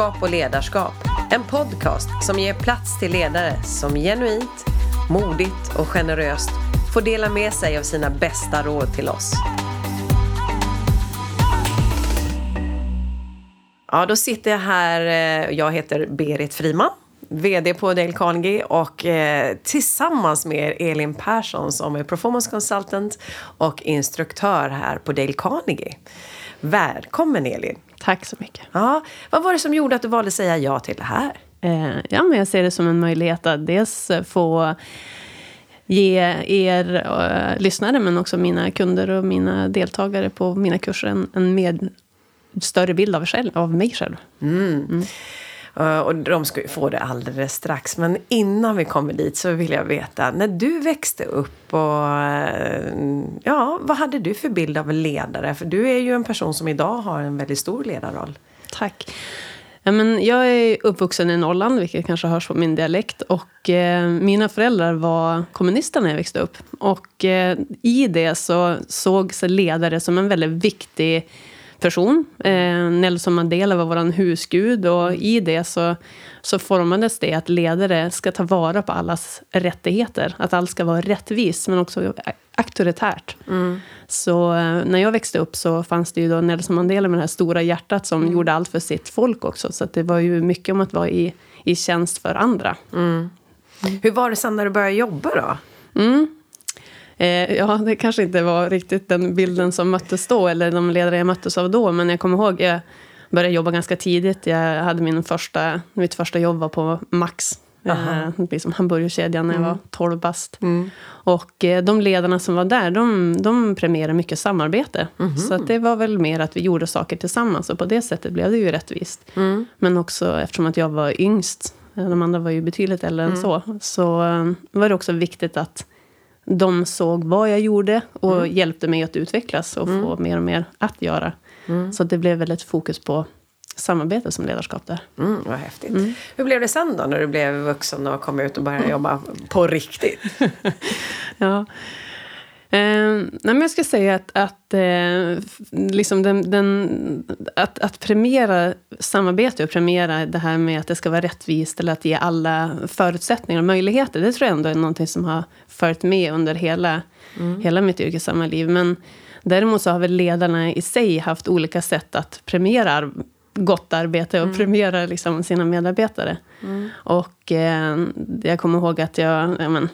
Ledarskap och ledarskap. En podcast som ger plats till ledare som genuint, modigt och generöst får dela med sig av sina bästa råd till oss. Ja, då sitter jag här. Eh, jag heter Berit Friman, VD på Dale Carnegie och eh, tillsammans med Elin Persson som är performance consultant och instruktör här på Dale Carnegie. Välkommen Elin! Tack så mycket. Ja, vad var det som gjorde att du valde att säga ja till det här? Eh, ja, men jag ser det som en möjlighet att dels få ge er eh, lyssnare, men också mina kunder och mina deltagare på mina kurser en, en mer större bild av, själv, av mig själv. Uh, Eh, och de ska ju få det alldeles strax. Men innan vi kommer dit så vill jag veta, när du växte upp och eh, ja, vad hade du för bild av en ledare? För du är ju en person som idag har en väldigt stor ledarroll. Tack. Ja, men jag är uppvuxen i Norrland, vilket kanske hörs på min dialekt. Och eh, mina föräldrar var kommunister när jag växte upp. Och eh, i det så sågs ledare som en väldigt viktig person. Eh, Nelson Mandela var vår husgud och i det så, så formades det att ledare ska ta vara på allas rättigheter. Att allt ska vara rättvist men också auktoritärt. Så eh, när jag växte upp så fanns det ju då Nelson Mandela med det här stora hjärtat som gjorde allt för sitt folk också. Så det var ju mycket om att vara i, i tjänst för andra. Hur var det sen när du började jobba då? Eh, ja, det kanske inte var riktigt den bilden som möttes då, eller de ledare jag möttes av då. Men jag kommer ihåg, jag började jobba ganska tidigt. Jag hade min första, mitt första jobb var på Max. Eh, liksom hamburgerkedjan när jag var 12 bast. Och eh, de ledarna som var där, de, de premierade mycket samarbete. Så att det var väl mer att vi gjorde saker tillsammans. Och på det sättet blev det ju rättvist. Men också eftersom att jag var yngst, eh, de andra var ju betydligt äldre än så. Så eh, var det också viktigt att de såg vad jag gjorde och hjälpte mig att utvecklas och få mer och mer att göra. Så att det blev väldigt fokus på samarbete som ledarskap där. Mm, vad häftigt. Hur blev det sen då när du blev vuxen och kom ut och började jobba på riktigt? Ja. Eh, nej jag ska säga att, att, eh, liksom den, den, att, att premiera samarbete och premiera det här med att det ska vara rättvist eller att ge alla förutsättningar och möjligheter. Det tror jag ändå är någonting som har följt med under hela, hela mitt yrkessamma liv. Men däremot så har väl ledarna i sig haft olika sätt att premiera gott arbete och premiera liksom sina medarbetare. Och eh, jag kommer ihåg att jag, ja, men,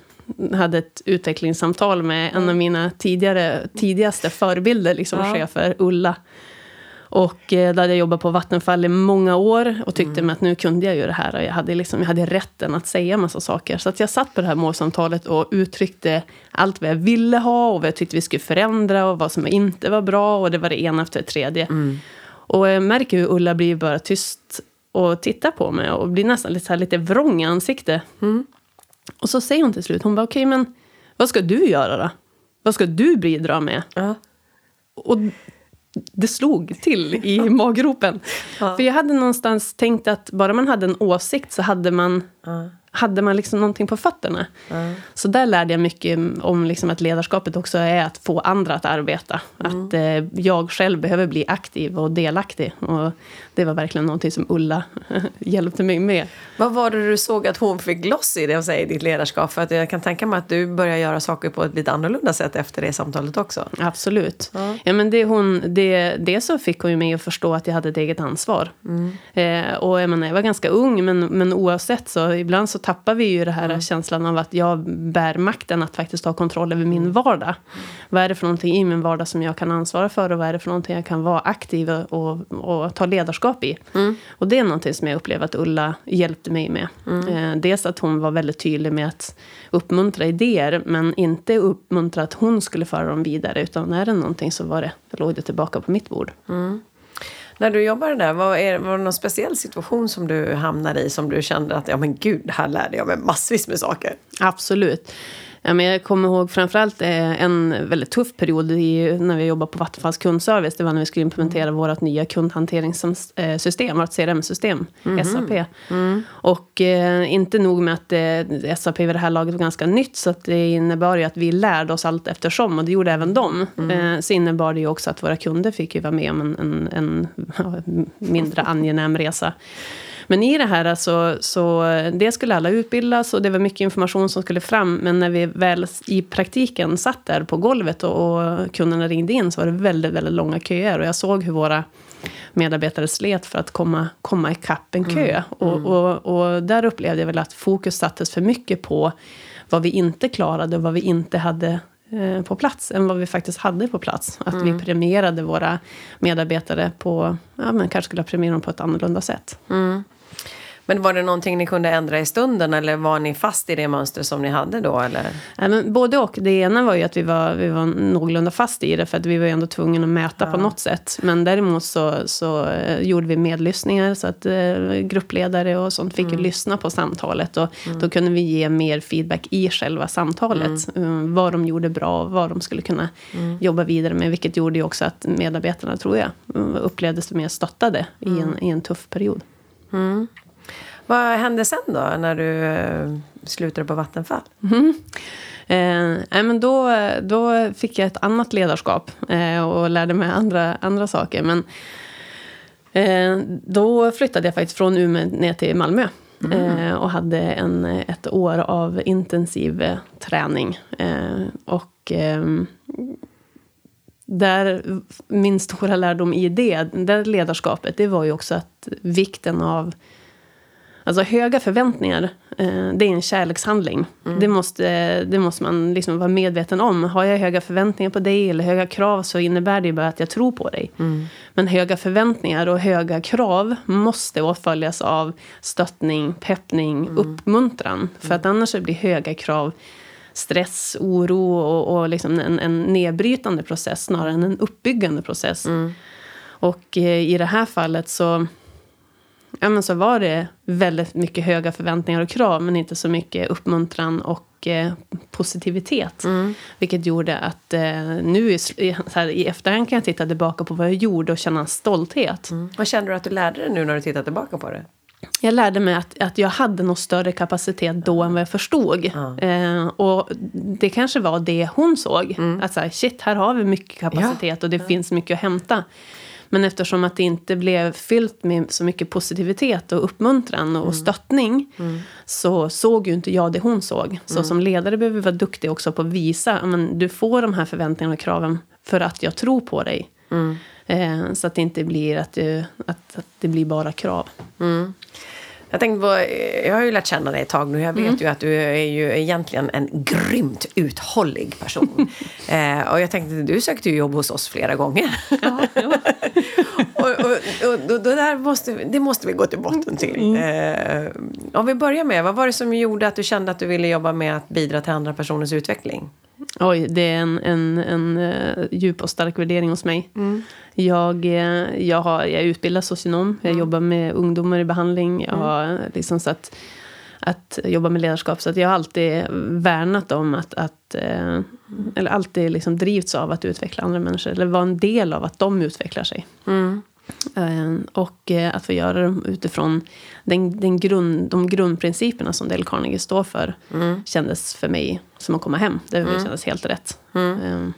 hade ett utvecklingssamtal med en av mina tidigare, tidigaste förebilder, liksom Ja. chefer, Ulla. Och eh, där hade jag jobbat på Vattenfall i många år och tyckte mig att nu kunde jag ju det här. Och jag hade, liksom, jag hade rätten att säga massa saker. Så att jag satt på det här målsamtalet och uttryckte allt vad jag ville ha och vad jag tyckte vi skulle förändra och vad som inte var bra. Och det var det ena efter det tredje. Och jag märker hur Ulla blir bara tyst och tittar på mig och blir nästan lite, så här, lite vrång i ansiktet. Och så säger hon till slut, hon bara okej men vad ska du göra då? Vad ska du bidra med? Ja. Och det slog till i maggropen. För jag hade någonstans tänkt att bara man hade en åsikt så hade man, hade man liksom någonting på fötterna. Så där lärde jag mycket om liksom att ledarskapet också är att få andra att arbeta. Att eh, jag själv behöver bli aktiv och delaktig. Och det var verkligen någonting som Ulla hjälpte mig med. Vad var det du såg att hon fick loss i det, säga, i ditt ledarskap? För att jag kan tänka mig att du börjar göra saker på ett lite annorlunda sätt efter det samtalet också. Absolut. Ja. men det, hon, det, det så fick hon ju mig att förstå att jag hade ett eget ansvar. Eh, och jag, menar, jag var ganska ung, men, men oavsett så ibland så tappar vi ju det här känslan av att jag bär makten att faktiskt ha kontroll över min vardag. Vad är det för någonting i min vardag som jag kan ansvara för och vad är det för någonting jag kan vara aktiv och, och ta ledarskap i. Och det är någonting som jag upplever att Ulla hjälpte mig med. Eh, dels att hon var väldigt tydlig med att uppmuntra idéer, men inte uppmuntra att hon skulle föra dem vidare, utan är det någonting så var det, låg det tillbaka på mitt bord. När du jobbade där, var, är, var det någon speciell situation som du hamnade i som du kände att ja men gud, här lärde jag mig massvis med saker? Absolut. Ja, men jag kommer ihåg framförallt eh, en väldigt tuff period i, när vi jobbade på Vattenfalls kundservice. Det var när vi skulle implementera mm. vårt nya kundhanteringssystem, vårt CRM-system, mm. SAP. Mm. Och eh, inte nog med att eh, SAP vid det här laget var ganska nytt, så det innebar ju att vi lärde oss allt eftersom, och det gjorde även de. Mm. Eh, så innebar det ju också att våra kunder fick ju vara med om en, en, en mindre angenäm resa. Men i det här så, så det skulle alla utbildas och det var mycket information som skulle fram. Men när vi väl i praktiken satt där på golvet och, och kunderna ringde in så var det väldigt, väldigt långa köer. Och jag såg hur våra medarbetare slet för att komma, komma ikapp en kö. Mm. Och, mm. och, och där upplevde jag väl att fokus sattes för mycket på vad vi inte klarade och vad vi inte hade eh, på plats än vad vi faktiskt hade på plats. Att mm. vi premierade våra medarbetare på, ja men kanske skulle ha premierat dem på ett annorlunda sätt. Mm. Men var det någonting ni kunde ändra i stunden eller var ni fast i det mönster som ni hade då? Eller? Ja, men både och. Det ena var ju att vi var, vi var någorlunda fast i det för att vi var ju ändå tvungna att mäta ja. på något sätt. Men däremot så, så uh, gjorde vi medlyssningar så att uh, gruppledare och sånt fick mm. ju lyssna på samtalet. Och mm. då kunde vi ge mer feedback i själva samtalet. Mm. Uh, vad de gjorde bra och vad de skulle kunna mm. jobba vidare med. Vilket gjorde ju också att medarbetarna, tror jag, upplevdes mer stöttade i, en, mm. i en tuff period. Mm. Vad hände sen då, när du eh, slutade på Vattenfall? Mm. Eh, men då, då fick jag ett annat ledarskap eh, och lärde mig andra, andra saker. Men eh, då flyttade jag faktiskt från Umeå ner till Malmö. Mm. Eh, och hade en, ett år av intensiv eh, träning. och där min stora lärdom i det, det ledarskapet, det var ju också att vikten av Alltså höga förväntningar, eh, det är en kärlekshandling. Mm. Det, måste, det måste man liksom vara medveten om. Har jag höga förväntningar på dig eller höga krav så innebär det bara att jag tror på dig. Mm. Men höga förväntningar och höga krav måste åtföljas av stöttning, peppning, mm. uppmuntran. För att annars blir höga krav stress, oro och, och liksom en, en nedbrytande process snarare än en uppbyggande process. Mm. Och eh, i det här fallet så ja, men så var det väldigt mycket höga förväntningar och krav men inte så mycket uppmuntran och eh, positivitet. Mm. Vilket gjorde att eh, nu i, här, i efterhand kan jag titta tillbaka på vad jag gjorde och känna stolthet. Mm. Vad känner du att du lärde dig nu när du tittar tillbaka på det? Jag lärde mig att, att jag hade någon större kapacitet då än vad jag förstod. Eh, och det kanske var det hon såg. Mm. Att så här, shit, här har vi mycket kapacitet ja. och det ja. finns mycket att hämta. Men eftersom att det inte blev fyllt med så mycket positivitet och uppmuntran och mm. stöttning mm. så såg ju inte jag det hon såg. Så mm. som ledare behöver vi vara duktiga också på att visa men du får de här förväntningarna och kraven för att jag tror på dig. Mm. Eh, så att det inte blir att, du, att, att det blir bara krav. Mm. Jag tänkte på, jag har ju lärt känna dig ett tag nu. Jag vet mm. ju att du är ju egentligen en grymt uthållig person. eh, och jag tänkte, du sökte ju jobb hos oss flera gånger. Ja, ja. och, och, och, och, det, där måste, det måste vi gå till botten till. Mm. Eh, om vi börjar med, vad var det som gjorde att du kände att du ville jobba med att bidra till andra personers utveckling? Oj, det är en, en, en uh, djup och stark värdering hos mig. Mm. Jag, eh, jag, har, jag är utbildad socionom. Jag mm. jobbar med ungdomar i behandling. Jag mm. har liksom så att, att jobba med ledarskap. Så att jag har alltid värnat om att, att eller alltid liksom drivits av att utveckla andra människor. Eller vara en del av att de utvecklar sig. Mm. Uh, och att få göra det utifrån den, den grund, de grundprinciperna som Dale Carnegie står för. Mm. Kändes för mig som att komma hem. Det mm. kändes helt rätt. Mm.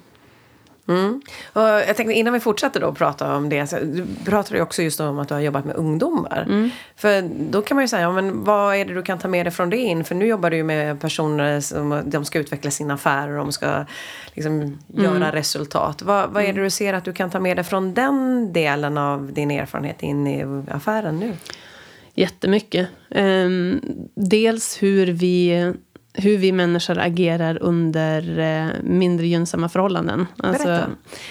Mm. Och jag tänkte innan vi fortsätter då prata om det. Så du pratar ju också just om att du har jobbat med ungdomar. Mm. För då kan man ju säga, ja, men vad är det du kan ta med dig från det in? För nu jobbar du ju med personer som de ska utveckla sina affärer och de ska liksom mm. göra resultat. Vad, vad är det mm. du ser att du kan ta med dig från den delen av din erfarenhet in i affären nu? Jättemycket. Um, dels hur vi hur vi människor agerar under eh, mindre gynnsamma förhållanden. Alltså,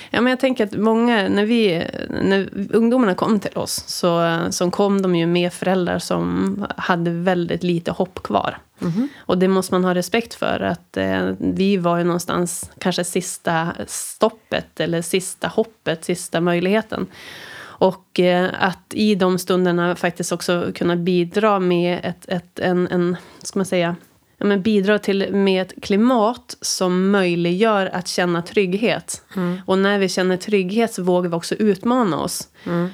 ja, men jag tänker att många, när, vi, när ungdomarna kom till oss så, så kom de ju med föräldrar som hade väldigt lite hopp kvar. Mm -hmm. Och det måste man ha respekt för. att eh, Vi var ju någonstans kanske sista stoppet eller sista hoppet, sista möjligheten. Och eh, att i de stunderna faktiskt också kunna bidra med ett, ett, en, en ska man säga, ja, men bidra till med ett klimat som möjliggör att känna trygghet. Mm. Och när vi känner trygghet så vågar vi också utmana oss. Mm.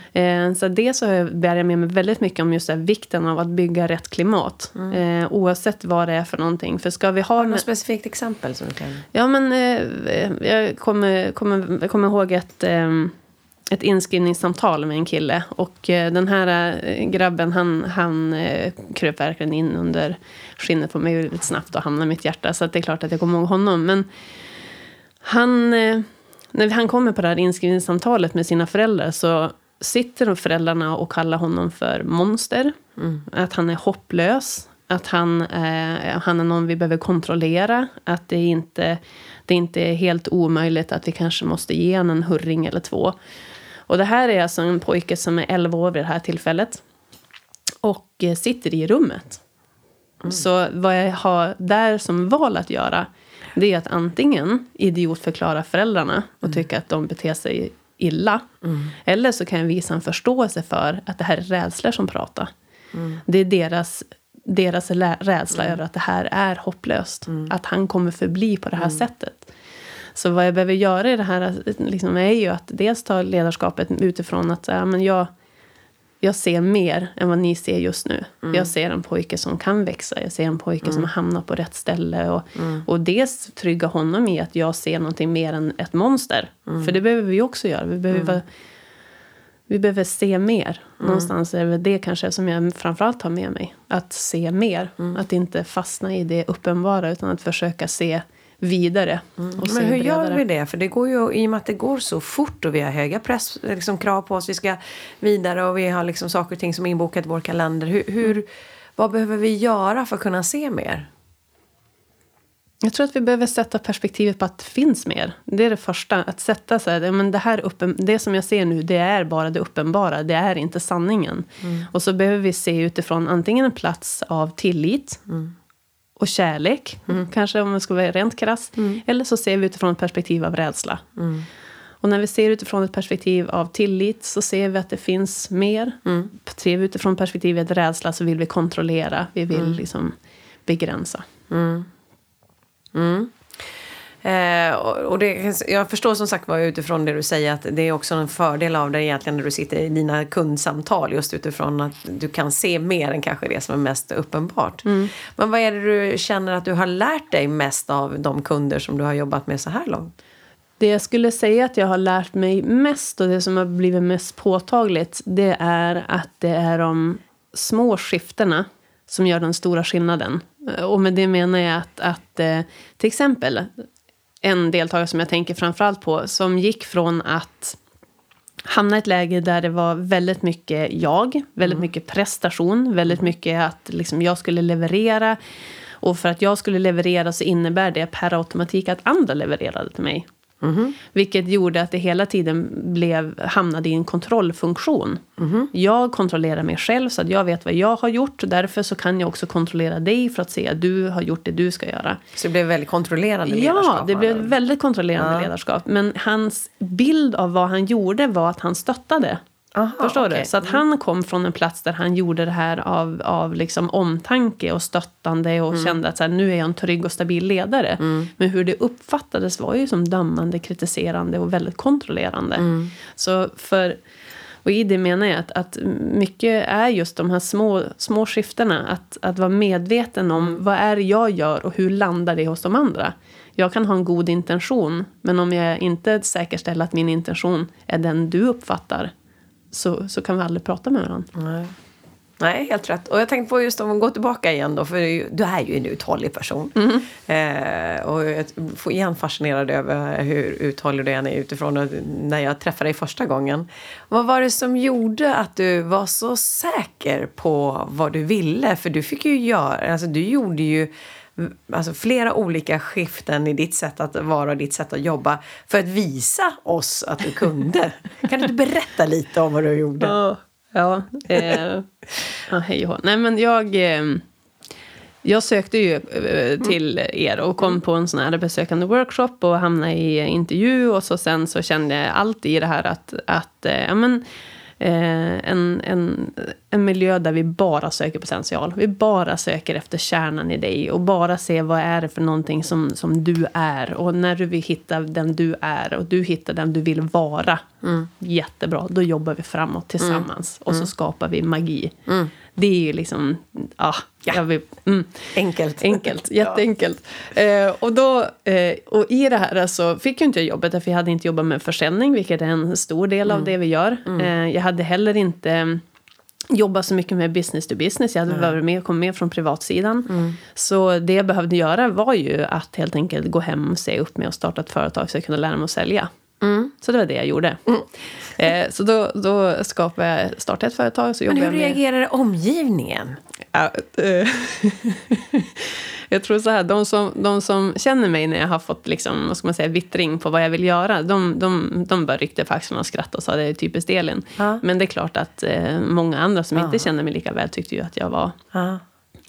Eh, så det så bär jag med mig väldigt mycket om just det, vikten av att bygga rätt klimat. Mm. Eh, oavsett vad det är för någonting. För ska vi ha... Har du något specifikt exempel som du kan... Ja, men eh, jag kommer, kommer, kommer ihåg ett... Ett inskrivningssamtal med en kille. Och eh, den här eh, grabben han, han eh, kröp verkligen in under skinnet på mig väldigt snabbt och hamnade i mitt hjärta. Så det är klart att jag kommer ihåg honom. Men han, när han kommer på det här inskrivningssamtalet med sina föräldrar så sitter föräldrarna och kallar honom för monster. Mm. Att han är hopplös. Att han, eh, han är någon vi behöver kontrollera. Att det inte, det inte är helt omöjligt att vi kanske måste ge honom en hurring eller två. Och det här är alltså en pojke som är 11 år vid det här tillfället. Och eh, sitter i rummet. Mm. Så vad jag har där som val att göra, det är att antingen idiotförklara föräldrarna och mm. tycka att de beter sig illa. Mm. Eller så kan jag visa en förståelse för att det här är rädslor som pratar. Mm. Det är deras, deras rädsla mm. över att det här är hopplöst. Mm. Att han kommer förbli på det här sättet. Så vad jag behöver göra i det här liksom, är ju att dels ta ledarskapet utifrån att ja, men jag, jag ser mer än vad ni ser just nu. Mm. Jag ser en pojke som kan växa. Jag ser en pojke mm. som hamnar på rätt ställe. Och, mm. och dels trygga honom i att jag ser någonting mer än ett monster. Mm. För det behöver vi också göra. Vi behöver, mm. vi behöver se mer. Mm. Någonstans är det det kanske som jag framförallt har med mig. Att se mer. Att inte fastna i det uppenbara utan att försöka se vidare. Mm. Och Men hur gör vi det? För det går ju, i och med att det går så fort och vi har höga press, liksom, krav på oss, vi ska vidare och vi har liksom saker och ting som är inbokat i vår kalender. Hur, hur, vad behöver vi göra för att kunna se mer? Jag tror att vi behöver sätta perspektivet på att det finns mer. Det är det första. Att sätta sig, men det, här uppen, det som jag ser nu, det är bara det uppenbara. Det är inte sanningen. Mm. Och så behöver vi se utifrån antingen en plats av tillit. Mm och kärlek, mm. kanske om man ska vara rent krass. Mm. Eller så ser vi utifrån ett perspektiv av rädsla. Mm. Och när vi ser utifrån ett perspektiv av tillit så ser vi att det finns mer. Mm. Ser vi utifrån perspektivet rädsla så vill vi kontrollera, vi vill mm. liksom begränsa. Eh, och det, jag förstår som sagt var utifrån det du säger att det är också en fördel av det egentligen när du sitter i dina kundsamtal just utifrån att du kan se mer än kanske det som är mest uppenbart. Mm. Men vad är det du känner att du har lärt dig mest av de kunder som du har jobbat med så här långt? Det jag skulle säga att jag har lärt mig mest och det som har blivit mest påtagligt det är att det är de små skiftena som gör den stora skillnaden. Och med det menar jag att, att eh, till exempel en deltagare som jag tänker framförallt på som gick från att hamna i ett läge där det var väldigt mycket jag, väldigt mm. mycket prestation, väldigt mycket att liksom jag skulle leverera. Och för att jag skulle leverera så innebär det per automatik att andra levererade till mig. Mm. Vilket gjorde att det hela tiden blev, hamnade i en kontrollfunktion. Mm. Jag kontrollerar mig själv så att jag vet vad jag har gjort. Därför så kan jag också kontrollera dig för att se att du har gjort det du ska göra. Så det blev väldigt kontrollerande ledarskap? Ja, det blev väldigt kontrollerande ja. ledarskap. Men hans bild av vad han gjorde var att han stöttade. Aha, Förstår okay. du? Så att mm. han kom från en plats där han gjorde det här av, av liksom omtanke och stöttande och mm. kände att så här, nu är jag en trygg och stabil ledare. Mm. Men hur det uppfattades var ju som dömande, kritiserande och väldigt kontrollerande. Mm. Så för, och i det menar jag att, att mycket är just de här små, små skiftena. Att, att vara medveten om mm. vad är det jag gör och hur landar det hos de andra. Jag kan ha en god intention, men om jag inte säkerställer att min intention är den du uppfattar så, så kan vi aldrig prata med varandra. Nej. Nej, helt rätt. Och jag tänkte på just om man går tillbaka igen då, för du är ju en uthållig person. Mm. Eh, och jag får igen fascinerad över hur uthållig du är utifrån när jag träffade dig första gången. Vad var det som gjorde att du var så säker på vad du ville? För du fick ju göra, alltså du gjorde ju alltså flera olika skiften i ditt sätt att vara och ditt sätt att jobba för att visa oss att du kunde. kan du inte berätta lite om vad du gjorde? Ja, ja, eh, ja hej och Nej men jag... Eh, jag sökte ju eh, till er och kom på en sån här besökande workshop och hamnade i intervju och så sen så kände jag allt i det här att, att eh, ja, men, en, en, en miljö där vi bara söker potential. Vi bara söker efter kärnan i dig och bara ser vad är det för någonting som, som du är. Och när du vill hitta den du är och du hittar den du vill vara, mm. jättebra, då jobbar vi framåt tillsammans. Mm. Och så mm. skapar vi magi. Mm. Det är ju liksom... Ah, ja. Vill, mm. Enkelt. Enkelt, jätteenkelt. ja. eh, och, då, eh, och i det här så fick jag inte jobbet, för jag hade inte jobbat med försäljning, vilket är en stor del av mm. det vi gör. Mm. Eh, jag hade heller inte jobbat så mycket med business to business. Jag hade mm. varit med, kom med från privatsidan. Mm. Så det jag behövde göra var ju att helt enkelt gå hem och se upp med att starta ett företag så jag kunde lära mig att sälja. Mm. Så det var det jag gjorde. Mm. Eh, så då, då skapade jag, startade ett företag. Så Men hur reagerade omgivningen? Ja, eh, jag tror så här, de som, de som känner mig när jag har fått liksom, vad ska man säga, vittring på vad jag vill göra, de, de, de bara ryckte på axlarna och skrattade och sa det är typiskt Elin. Ja. Men det är klart att eh, många andra som ja. inte känner mig lika väl tyckte ju att jag var ja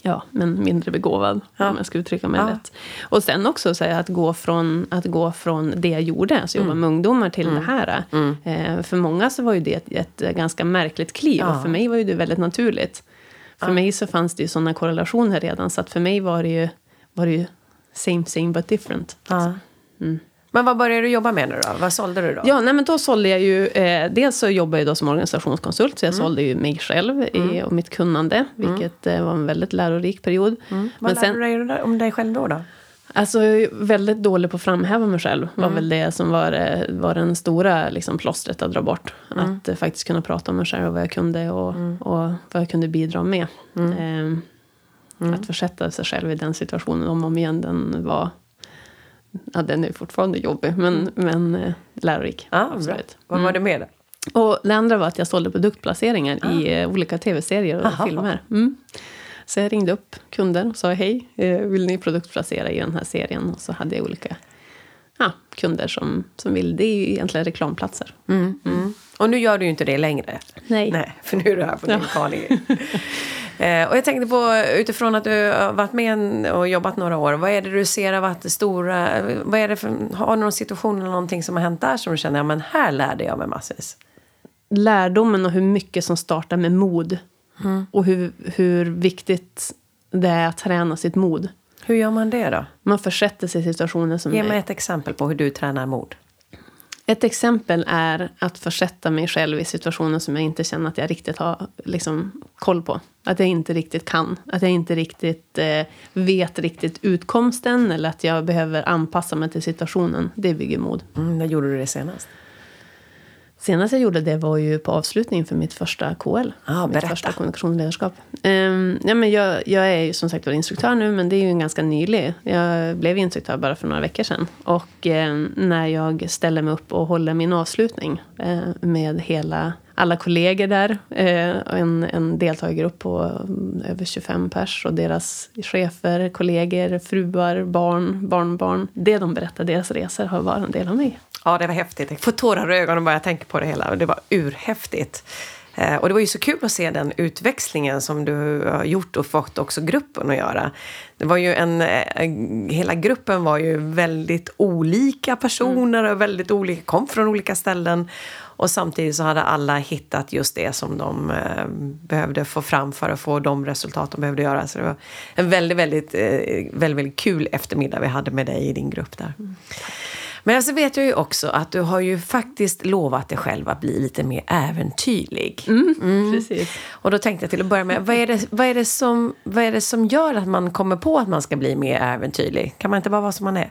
ja, men mindre begåvad, ja. om jag ska uttrycka mig ja. rätt. Och sen också så att, gå från, att gå från det jag gjorde, alltså jobba mm. med ungdomar, till mm. det här. Mm. Eh, för många så var ju det ett, ett ganska märkligt kliv, ja. och för mig var ju det väldigt naturligt. För mig så fanns det ju sådana korrelationer redan, så att för mig var det ju, var det ju same same but different. Liksom. Mm. Men vad började du jobba med nu då? Vad sålde du då? Ja, nej, men då sålde jag ju... Eh, dels så jobbade jag då som organisationskonsult, så jag mm. sålde ju mig själv i, mm. och mitt kunnande, mm. vilket eh, var en väldigt lärorik period. Mm. Vad men lärde du dig om dig själv då? då? Alltså väldigt dålig på att framhäva mig själv. var mm. väl det som var, eh, var den stora liksom, plåstret att dra bort. Mm. Att eh, faktiskt kunna prata om mig själv och vad jag kunde och, mm. och vad jag kunde bidra med. Eh, att försätta sig själv i den situationen om och om igen, den var ja, den är fortfarande jobbig, men, mm. men eh, lärorik. Ah, absolut. Vad var det mm. mer? Och det andra var att jag sålde produktplaceringar ah. i eh, olika tv-serier och Aha. filmer. Mm. Så jag ringde upp kunder och sa hej, eh, vill ni produktplacera i den här serien? Och så hade jag olika ja, kunder som, som vill. Det är ju egentligen reklamplatser. Mm, mm. Och nu gör du ju inte det längre. Nej. Nej för nu är du här på din ja. Eh, och jag tänkte på utifrån att du har varit med och jobbat några år. Vad är det du ser har varit stora... Vad är det för, har du någon situation eller någonting som har hänt där som du känner, ja men här lärde jag mig massvis? Lärdomen och hur mycket som startar med mod. Mm. Och hur, hur viktigt det är att träna sitt mod. Hur gör man det då? Man försätter sig i situationer som... Ge mig ett exempel på hur du tränar mod. Ett exempel är att försätta mig själv i situationer som jag inte känner att jag riktigt har liksom, koll på. Att jag inte riktigt kan. Att jag inte riktigt eh, vet riktigt utkomsten eller att jag behöver anpassa mig till situationen. Det bygger mod. Mm, när gjorde du det senast? Senast jag gjorde det var ju på avslutningen för mitt första KL. Ah, mitt första kommunikation och ledarskap. Um, ja, men jag, jag är ju som sagt instruktör nu, men det är ju ganska nylig. Jag blev instruktör bara för några veckor sedan. Och um, när jag ställer mig upp och håller min avslutning uh, med hela alla kollegor där. Eh, en, en deltagargrupp på mm, över 25 pers och deras chefer, kollegor, fruar, barn, barnbarn. Det de berättar, deras resor, har varit en del av mig. Ja, det var häftigt. Jag får tårar i ögonen bara jag tänker på det hela. Det var urhäftigt. Eh, och det var ju så kul att se den utväxlingen som du har gjort och fått också gruppen att göra. Det var ju en, eh, hela gruppen var ju väldigt olika personer och väldigt olika, kom från olika ställen. Och samtidigt så hade alla hittat just det som de eh, behövde få fram för att få de resultat de behövde göra. Så det var en väldigt, väldigt, väldigt, väldigt kul eftermiddag vi hade med dig i din grupp där. Mm. Men så vet jag ju också att du har ju faktiskt lovat dig själv att bli lite mer äventyrlig. Mm, mm. Precis. Och då tänkte jag till att börja med, vad är, det, vad, är det som, vad är det som gör att man kommer på att man ska bli mer äventyrlig? Kan man inte bara vara som man är?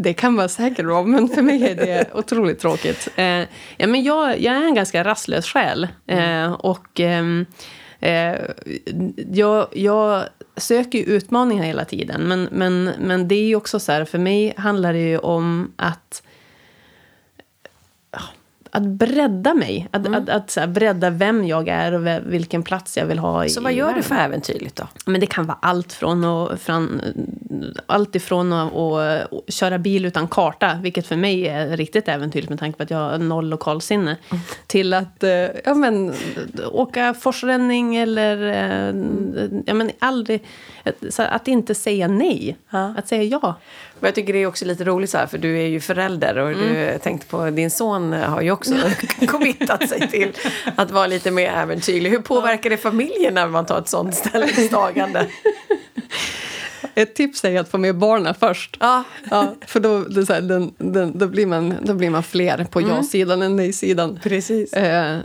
Det kan man säkert vara, men för mig är det otroligt tråkigt. Eh, ja, men jag, jag är en ganska rastlös själ. Eh, och eh, eh jag, jag söker utmaningar hela tiden. Men, men, men det är ju också så här, för mig handlar det ju om att att bredda mig. Att, mm. att, att, så här, bredda vem jag är och vilken plats jag vill ha Så vad gör du för äventyrligt då? Men det kan vara allt från att, från, allt ifrån att, att köra bil utan karta, vilket för mig är riktigt äventyrligt med tanke på att jag har noll lokalsinne, mm. till att eh, ja, men, åka forsränning eller mm. ja, men aldrig... Att inte säga nej, ja. att säga ja. Men jag tycker det är också lite roligt så här, för du är ju förälder och mm. du tänkte på din son har ju också committat sig till att vara lite mer äventyrlig. Hur påverkar det familjen när man tar ett sånt ställningstagande? Ett tips är att få med barnen först. Ja. ja för då, det så här, den, den, då, blir man, då blir man fler på mm. ja-sidan än nej-sidan. Precis. Eh,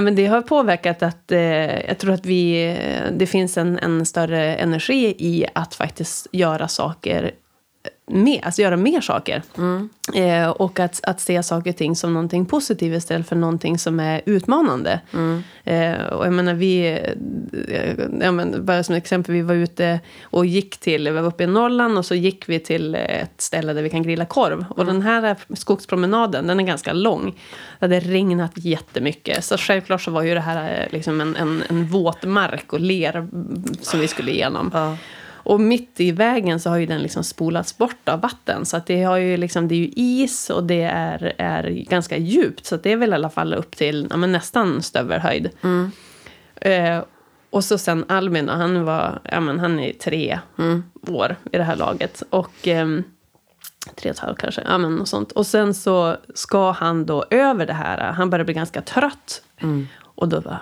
men det har påverkat att eh, jag tror att vi, eh, det finns en, en större energi i att faktiskt göra saker med, alltså göra mer saker. Mm. Eh, och att, att se saker och ting som någonting positivt istället för någonting som är utmanande. Mm. Eh, och jag menar, vi... Eh, ja, men bara som exempel, vi var ute och gick till... Vi var uppe i Norrland och så gick vi till ett ställe där vi kan grilla korv. Och mm. den här skogspromenaden, den är ganska lång. Det hade regnat jättemycket. Så självklart så var ju det här eh, liksom en, en, en våtmark och ler som vi skulle igenom. Ja. Och mitt i vägen så har ju den liksom spolats bort av vatten. Så att det, har ju liksom, det är ju is och det är, är ganska djupt. Så det är väl i alla fall upp till ja, nästan stövelhöjd. Mm. Eh, och så sen Albin, och han, var, ja, men han är tre mm. år i det här laget. Och... Eh, tre och ett halvt kanske, ja men och sånt. Och sen så ska han då över det här, han börjar bli ganska trött. Mm. Och då bara?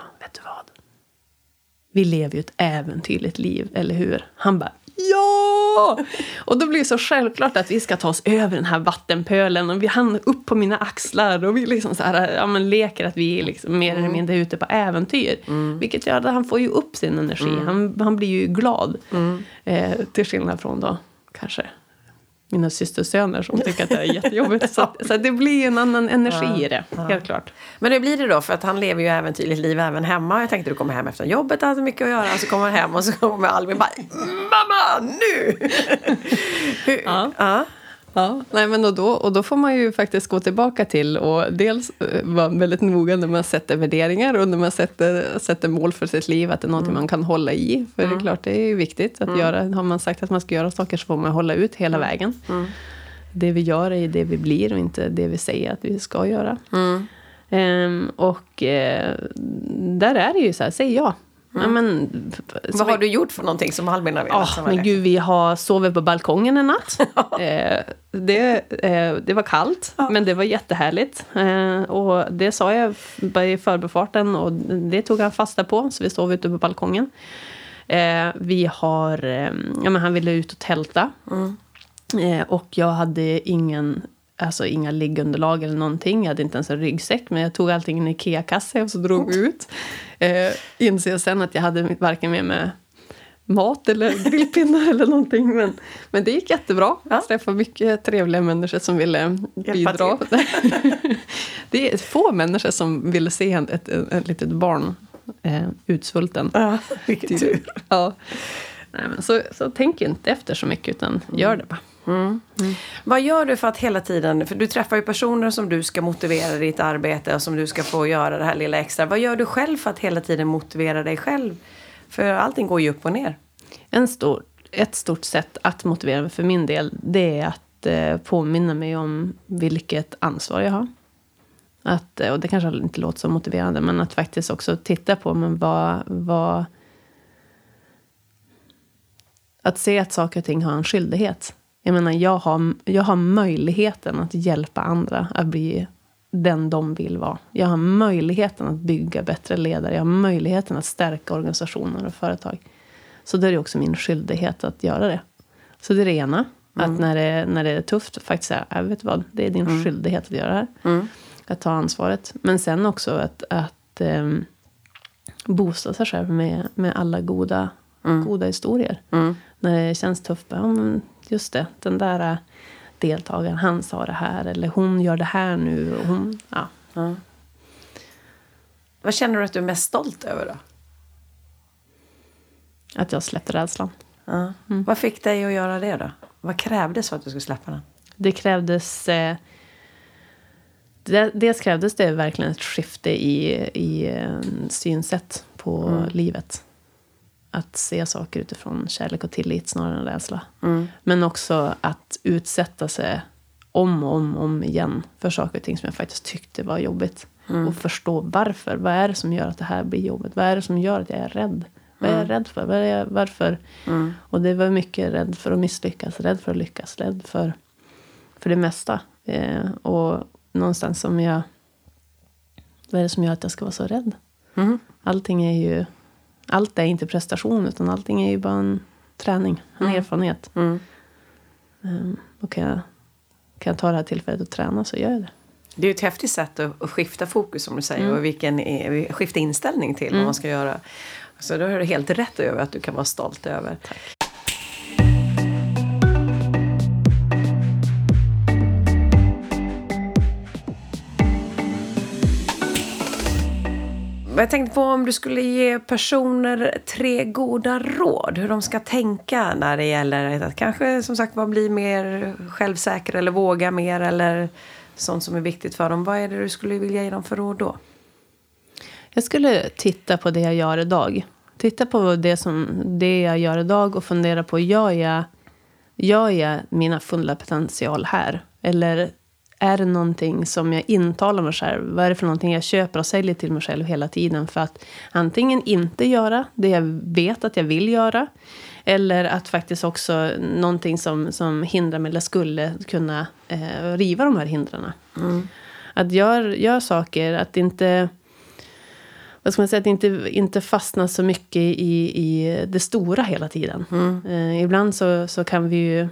Vi lever ju ett äventyrligt liv, eller hur? Han bara Ja! Och då blir det så självklart att vi ska ta oss över den här vattenpölen och vi hamnar upp på mina axlar och vi liksom så här, ja, men leker att vi är liksom mer eller mm. mindre ute på äventyr. Mm. Vilket gör att han får ju upp sin energi. Mm. Han, han blir ju glad. Mm. Eh, till skillnad från då kanske mina systersöner som tycker att det är jättejobbigt. så, så det blir en annan energi ja, i det, ja. helt klart. Men hur blir det då? För att han lever ju äventyrligt liv även hemma. Jag tänkte du kommer hem efter jobbet, hade mycket att göra. Så kommer han hem och så kommer Albin bara Mamma, nu! hur, ja. ja. Ja, nej, men och, då, och då får man ju faktiskt gå tillbaka till och dels eh, vara väldigt noga när man sätter värderingar och när man sätter, sätter mål för sitt liv, att det är något mm. man kan hålla i. För mm. det är mm. klart, det är ju viktigt att mm. göra. Har man sagt att man ska göra saker så får man hålla ut hela mm. vägen. Mm. Det vi gör är det vi blir och inte det vi säger att vi ska göra. Um, och uh, där är det ju så här, säg ja. Mm. Ja, men, Vad har du gjort för någonting som Albin har velat? Oh, men gud, vi har sovit på balkongen en natt. eh, det, eh, det var kallt, ja. men det var jättehärligt. Eh, och det sa jag i förbifarten och det tog han fasta på, så vi sov ute på balkongen. Eh, vi har, eh, ja men han ville ut och tälta. Mm. Eh, och jag hade ingen alltså inga liggunderlag eller någonting. Jag hade inte ens en ryggsäck, men jag tog allting i en IKEA-kasse och så drog vi ut. Eh, inser sen att jag hade varken med mig mat eller grillpinnar eller någonting. Men, men det gick jättebra. Ja. Jag träffade mycket trevliga människor som ville bidra. det är få människor som ville se ett, ett, ett litet barn eh, utsvulten. Ja, vilken tur. Ja. Nej, men så, så tänk inte efter så mycket, utan gör det bara. Mm. Mm. Vad gör du för att hela tiden, för du träffar ju personer som du ska motivera ditt arbete och som du ska få göra det här lilla extra. Vad gör du själv för att hela tiden motivera dig själv? För allting går ju upp och ner. En stor, ett stort sätt att motivera mig för min del, det är att eh, påminna mig om vilket ansvar jag har. Att, eh, och det kanske inte låter så motiverande, men att faktiskt också titta på men vad, vad... Att se att saker och ting har en skyldighet. Jag menar, jag har, jag har möjligheten att hjälpa andra att bli den de vill vara. Jag har möjligheten att bygga bättre ledare. Jag har möjligheten att stärka organisationer och företag. Så då är det också min skyldighet att göra det. Så det är det ena. Mm. Att när det, när det är tufft, faktiskt säga, jag äh, vet vad, det är din mm. skyldighet att göra det här. Mm. Att ta ansvaret. Men sen också att, att um, boosta sig själv med, med alla goda, mm. goda historier. Mm. När det känns tufft, ja, men just det, den där äh, deltagaren, han sa det här. Eller hon gör det här nu. Och hon, ja. Mm. Vad känner du att du är mest stolt över då? Att jag släppte rädslan. Ja. Mm. Vad fick dig att göra det då? Vad krävdes för att du skulle släppa den? Det krävdes... Eh, det, dels krävdes det verkligen ett skifte i, i eh, synsätt på mm. livet. Att se saker utifrån kärlek och tillit snarare än rädsla. Mm. Men också att utsätta sig om och om, om igen för saker och ting som jag faktiskt tyckte var jobbigt. Mm. Och förstå varför. Vad är det som gör att det här blir jobbigt? Vad är det som gör att jag är rädd? Vad är jag mm. rädd för? Vad är jag, varför? Mm. Och det var mycket rädd för att misslyckas, rädd för att lyckas, rädd för, för det mesta. Eh, och någonstans som jag... Vad är det som gör att jag ska vara så rädd? Mm. Allting är ju... Allt är inte prestation, utan allting är ju bara en träning, en mm. erfarenhet. Mm. Um, och kan jag, kan jag ta det här tillfället och träna så gör jag det. Det är ett häftigt sätt att, skifta fokus som du säger mm. och vilken, skifta inställning till mm. vad man ska göra. Så då har du helt rätt över att du kan vara stolt över. Tack. Jag tänkte på om du skulle ge personer tre goda råd. Hur de ska tänka när det gäller att kanske som sagt bli mer självsäkra eller våga mer eller sånt som är viktigt för dem. Vad är det du skulle vilja ge dem för råd då? Jag skulle titta på det jag gör idag. Titta på det, som, det jag gör idag och fundera på, gör jag, gör jag mina fulla potential här? Eller är det någonting som jag intalar mig själv? Vad är det för någonting jag köper och säljer till mig själv hela tiden? För att antingen inte göra det jag vet att jag vill göra. Eller att faktiskt också någonting som, som hindrar mig eller skulle kunna eh, riva de här hindren. Mm. Att göra gör saker, att inte vad ska man säga, att inte, inte fastna så mycket i, i det stora hela tiden. Mm. Eh, ibland så, så kan vi ju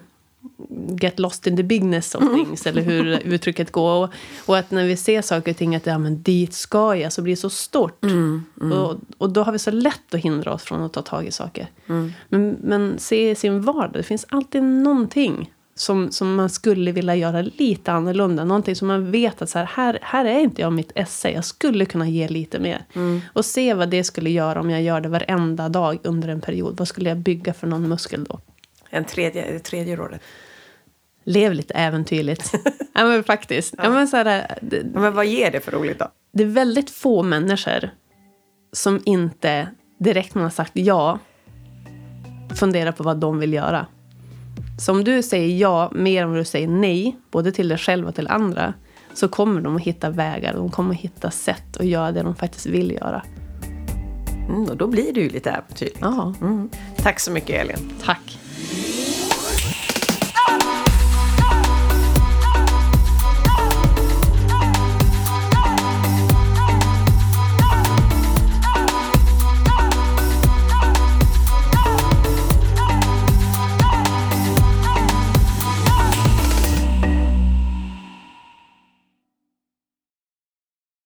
get lost in the bigness of mm. things, eller hur uttrycket går. Och, och, att när vi ser saker och ting, att ja, men dit ska jag, så blir det så stort. Mm, mm. Och, och då har vi så lätt att hindra oss från att ta tag i saker. Mm. Men, men se i sin vardag, det finns alltid någonting som, som man skulle vilja göra lite annorlunda. Någonting som man vet att så här, här, här är inte jag mitt esse. Jag skulle kunna ge lite mer. Mm. Och se vad det skulle göra om jag gör det varenda dag under en period. Vad skulle jag bygga för någon muskel då? En tredje, det tredje rådet? Lev lite äventyrligt. ja, men faktiskt. Ja. ja men, så här, det, men vad ger det för roligt då? Det är väldigt få människor som inte direkt man har sagt ja funderar på vad de vill göra. Så om du säger ja mer än vad du säger nej, både till dig själv och till andra, så kommer de att hitta vägar, de kommer att hitta sätt att göra det de faktiskt vill göra. Mm, och då blir det ju lite äventyrligt. Ja. Mm. Tack så mycket Elin. Tack.